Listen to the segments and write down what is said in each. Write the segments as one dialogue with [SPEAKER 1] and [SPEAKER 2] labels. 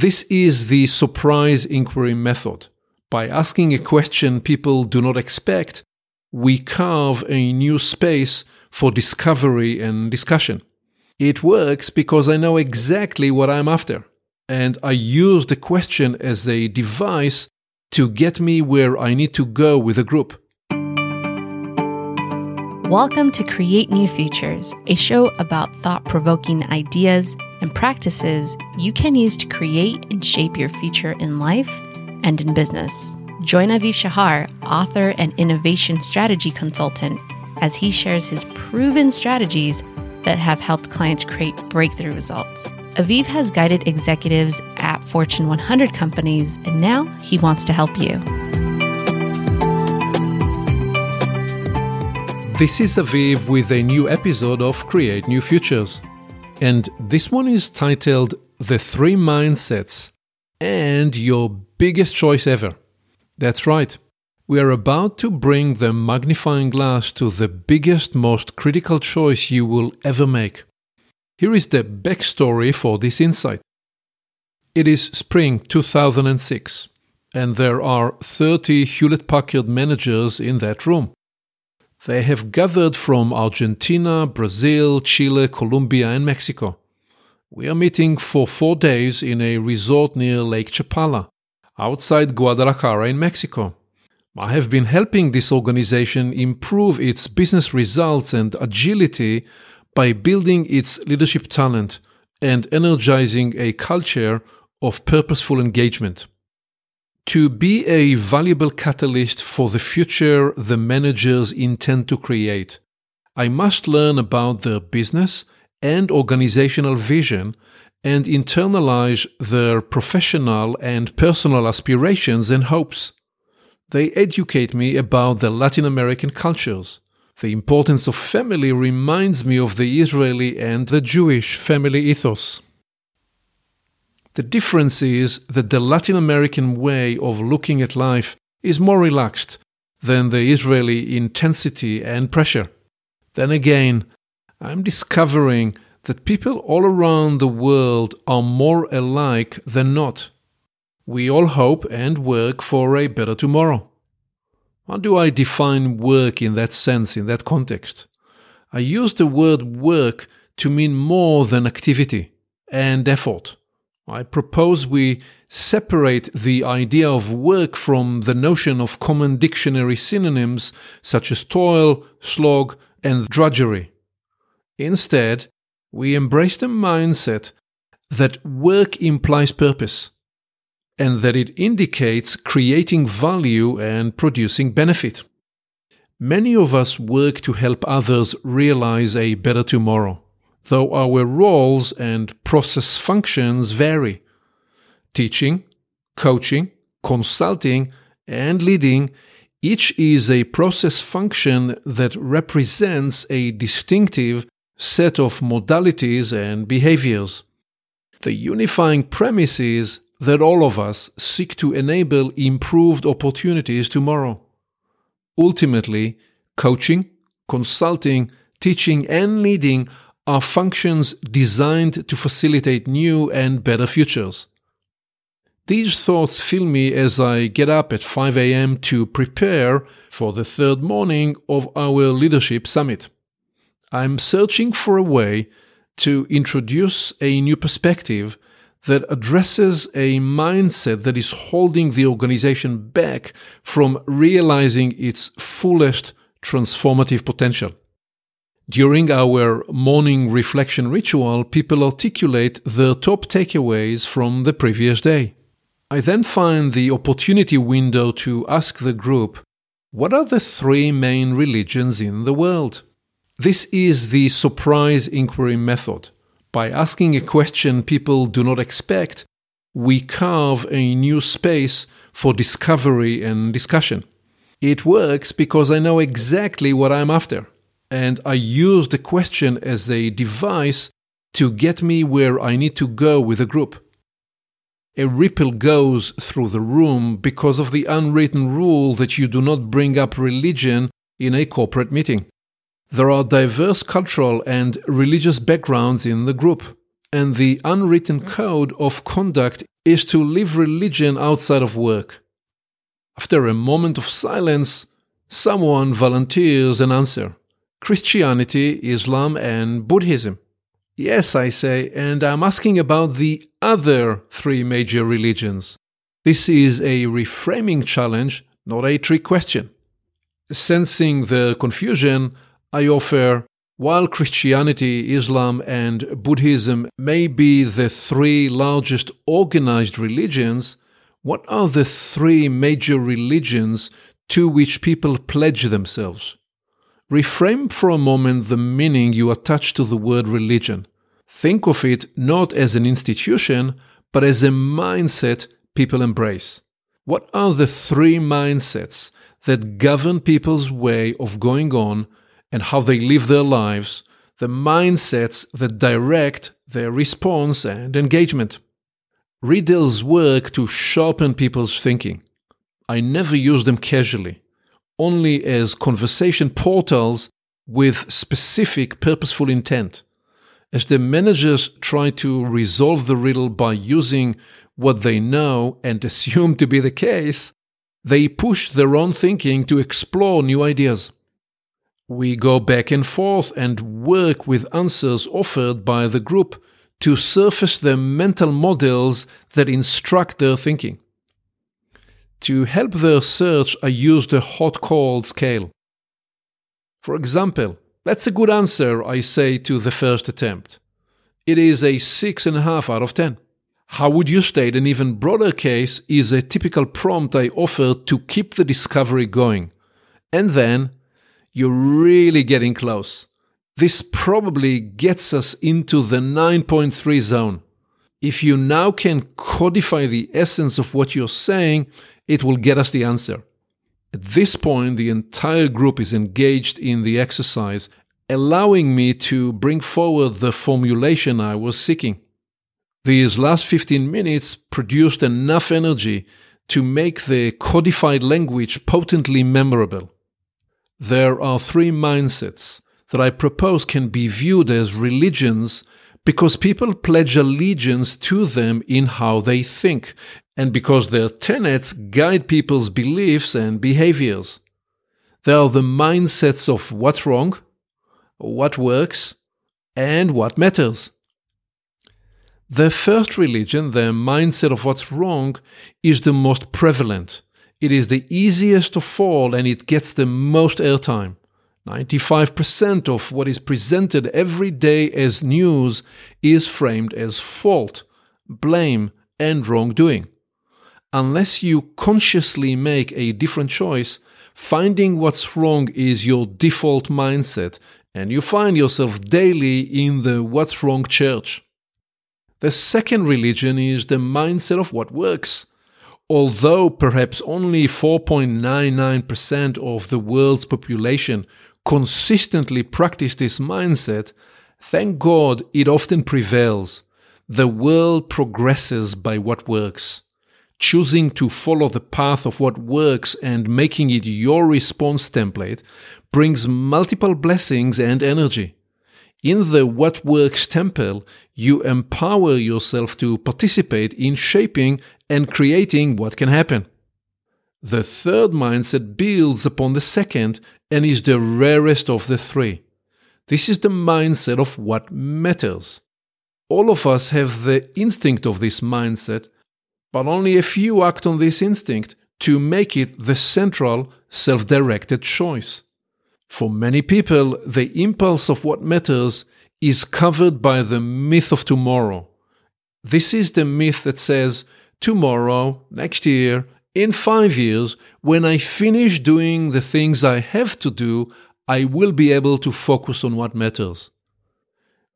[SPEAKER 1] This is the surprise inquiry method. By asking a question people do not expect, we carve a new space for discovery and discussion. It works because I know exactly what I'm after, and I use the question as a device to get me where I need to go with a group.
[SPEAKER 2] Welcome to Create New Futures, a show about thought provoking ideas and practices you can use to create and shape your future in life and in business. Join Aviv Shahar, author and innovation strategy consultant, as he shares his proven strategies that have helped clients create breakthrough results. Aviv has guided executives at Fortune 100 companies, and now he wants to help you.
[SPEAKER 1] This is Aviv with a new episode of Create New Futures. And this one is titled The Three Mindsets and Your Biggest Choice Ever. That's right. We are about to bring the magnifying glass to the biggest, most critical choice you will ever make. Here is the backstory for this insight. It is spring 2006, and there are 30 Hewlett Packard managers in that room. They have gathered from Argentina, Brazil, Chile, Colombia, and Mexico. We are meeting for four days in a resort near Lake Chapala, outside Guadalajara in Mexico. I have been helping this organization improve its business results and agility by building its leadership talent and energizing a culture of purposeful engagement to be a valuable catalyst for the future the managers intend to create. I must learn about their business and organizational vision and internalize their professional and personal aspirations and hopes. They educate me about the Latin American cultures. The importance of family reminds me of the Israeli and the Jewish family ethos. The difference is that the Latin American way of looking at life is more relaxed than the Israeli intensity and pressure. Then again, I'm discovering that people all around the world are more alike than not. We all hope and work for a better tomorrow. How do I define work in that sense, in that context? I use the word work to mean more than activity and effort. I propose we separate the idea of work from the notion of common dictionary synonyms such as toil, slog, and drudgery. Instead, we embrace the mindset that work implies purpose and that it indicates creating value and producing benefit. Many of us work to help others realize a better tomorrow though our roles and process functions vary. Teaching, coaching, consulting, and leading each is a process function that represents a distinctive set of modalities and behaviors. The unifying premise is that all of us seek to enable improved opportunities tomorrow. Ultimately, coaching, consulting, teaching, and leading are functions designed to facilitate new and better futures. These thoughts fill me as I get up at 5 a.m. to prepare for the third morning of our leadership summit. I'm searching for a way to introduce a new perspective that addresses a mindset that is holding the organization back from realizing its fullest transformative potential. During our morning reflection ritual, people articulate their top takeaways from the previous day. I then find the opportunity window to ask the group what are the three main religions in the world? This is the surprise inquiry method. By asking a question people do not expect, we carve a new space for discovery and discussion. It works because I know exactly what I'm after and I use the question as a device to get me where I need to go with a group. A ripple goes through the room because of the unwritten rule that you do not bring up religion in a corporate meeting. There are diverse cultural and religious backgrounds in the group, and the unwritten code of conduct is to leave religion outside of work. After a moment of silence, someone volunteers an answer Christianity, Islam, and Buddhism. Yes, I say, and I'm asking about the other three major religions. This is a reframing challenge, not a trick question. Sensing the confusion, I offer while Christianity, Islam, and Buddhism may be the three largest organized religions, what are the three major religions to which people pledge themselves? Reframe for a moment the meaning you attach to the word religion. Think of it not as an institution, but as a mindset people embrace. What are the three mindsets that govern people's way of going on and how they live their lives, the mindsets that direct their response and engagement. Riddles work to sharpen people's thinking. I never use them casually, only as conversation portals with specific purposeful intent. As the managers try to resolve the riddle by using what they know and assume to be the case, they push their own thinking to explore new ideas. We go back and forth and work with answers offered by the group to surface the mental models that instruct their thinking. To help their search, I use the hot cold scale. For example, that's a good answer, I say to the first attempt. It is a 6.5 out of 10. How would you state an even broader case is a typical prompt I offer to keep the discovery going. And then you're really getting close. This probably gets us into the 9.3 zone. If you now can codify the essence of what you're saying, it will get us the answer. At this point, the entire group is engaged in the exercise, allowing me to bring forward the formulation I was seeking. These last 15 minutes produced enough energy to make the codified language potently memorable. There are three mindsets that I propose can be viewed as religions because people pledge allegiance to them in how they think, and because their tenets guide people's beliefs and behaviors. They are the mindsets of what's wrong, what works, and what matters. The first religion, the mindset of what's wrong, is the most prevalent it is the easiest to fall and it gets the most airtime. 95% of what is presented every day as news is framed as fault, blame, and wrongdoing. Unless you consciously make a different choice, finding what's wrong is your default mindset, and you find yourself daily in the what's wrong church. The second religion is the mindset of what works although perhaps only 4.99% of the world's population consistently practice this mindset, thank God it often prevails. The world progresses by what works. Choosing to follow the path of what works and making it your response template brings multiple blessings and energy. In the What Works temple, you empower yourself to participate in shaping and creating what can happen. The third mindset builds upon the second and is the rarest of the three. This is the mindset of what matters. All of us have the instinct of this mindset, but only a few act on this instinct to make it the central, self directed choice. For many people, the impulse of what matters is covered by the myth of tomorrow. This is the myth that says tomorrow, next year, in five years, when I finish doing the things I have to do, I will be able to focus on what matters.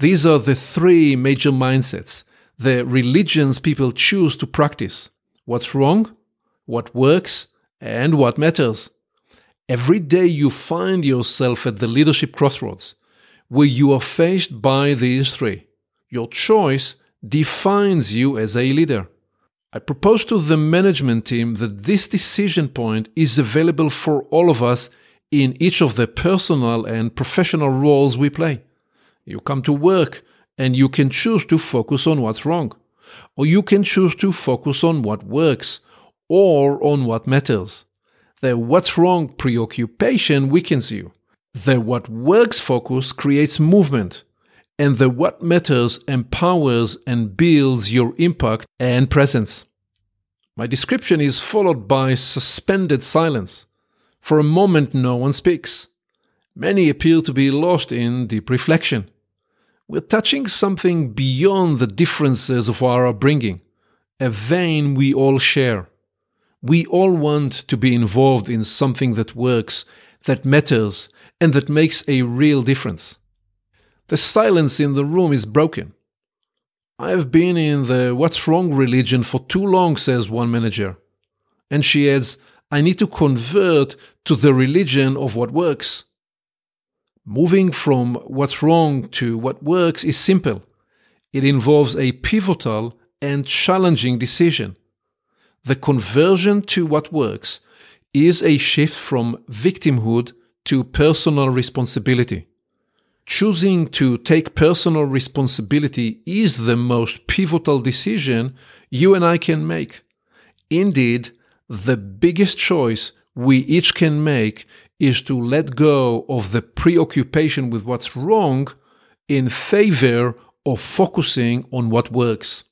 [SPEAKER 1] These are the three major mindsets, the religions people choose to practice what's wrong, what works, and what matters. Every day you find yourself at the leadership crossroads where you are faced by these three. Your choice defines you as a leader. I propose to the management team that this decision point is available for all of us in each of the personal and professional roles we play. You come to work and you can choose to focus on what's wrong. or you can choose to focus on what works or on what matters. The what's wrong preoccupation weakens you. The what works focus creates movement. And the what matters empowers and builds your impact and presence. My description is followed by suspended silence. For a moment, no one speaks. Many appear to be lost in deep reflection. We're touching something beyond the differences of our upbringing, a vein we all share. We all want to be involved in something that works, that matters, and that makes a real difference. The silence in the room is broken. I have been in the what's wrong religion for too long, says one manager. And she adds, I need to convert to the religion of what works. Moving from what's wrong to what works is simple. It involves a pivotal and challenging decision the conversion to what works is a shift from victimhood to personal responsibility. Choosing to take personal responsibility is the most pivotal decision you and I can make. Indeed, the biggest choice we each can make is to let go of the preoccupation with what's wrong in favor of focusing on what works.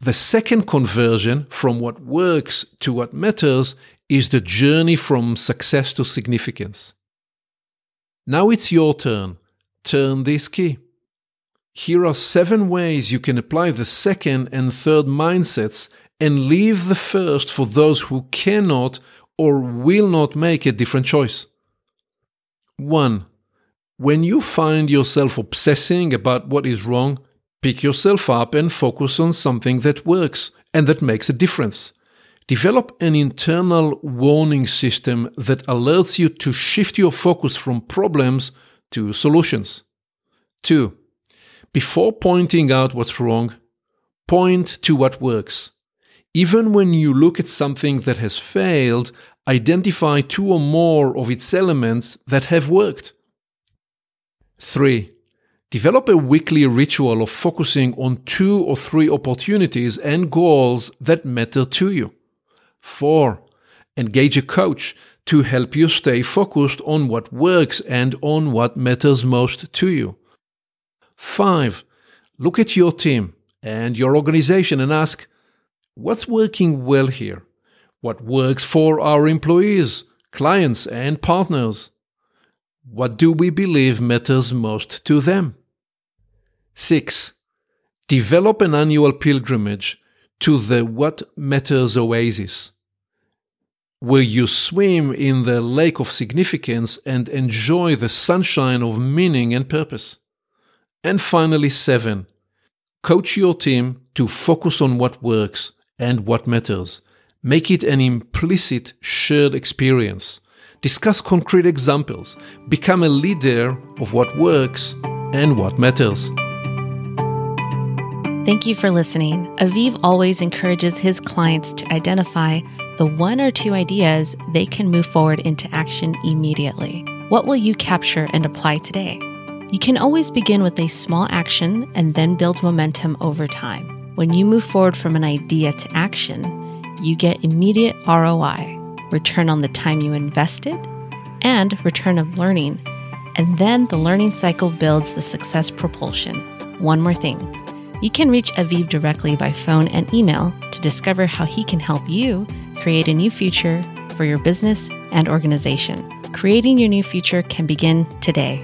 [SPEAKER 1] The second conversion from what works to what matters is the journey from success to significance. Now it's your turn. Turn this key. Here are seven ways you can apply the second and third mindsets and leave the first for those who cannot or will not make a different choice. 1. When you find yourself obsessing about what is wrong, Pick yourself up and focus on something that works and that makes a difference. Develop an internal warning system that alerts you to shift your focus from problems to solutions. 2. Before pointing out what's wrong, point to what works. Even when you look at something that has failed, identify two or more of its elements that have worked. 3. Develop a weekly ritual of focusing on two or three opportunities and goals that matter to you. 4. Engage a coach to help you stay focused on what works and on what matters most to you. 5. Look at your team and your organization and ask, what's working well here? What works for our employees, clients, and partners? What do we believe matters most to them? 6. Develop an annual pilgrimage to the What Matters Oasis, where you swim in the lake of significance and enjoy the sunshine of meaning and purpose. And finally, 7. Coach your team to focus on what works and what matters. Make it an implicit shared experience. Discuss concrete examples. Become a leader of what works and what matters.
[SPEAKER 2] Thank you for listening. Aviv always encourages his clients to identify the one or two ideas they can move forward into action immediately. What will you capture and apply today? You can always begin with a small action and then build momentum over time. When you move forward from an idea to action, you get immediate ROI, return on the time you invested, and return of learning. And then the learning cycle builds the success propulsion. One more thing you can reach Aviv directly by phone and email to discover how he can help you create a new future for your business and organization. Creating your new future can begin today.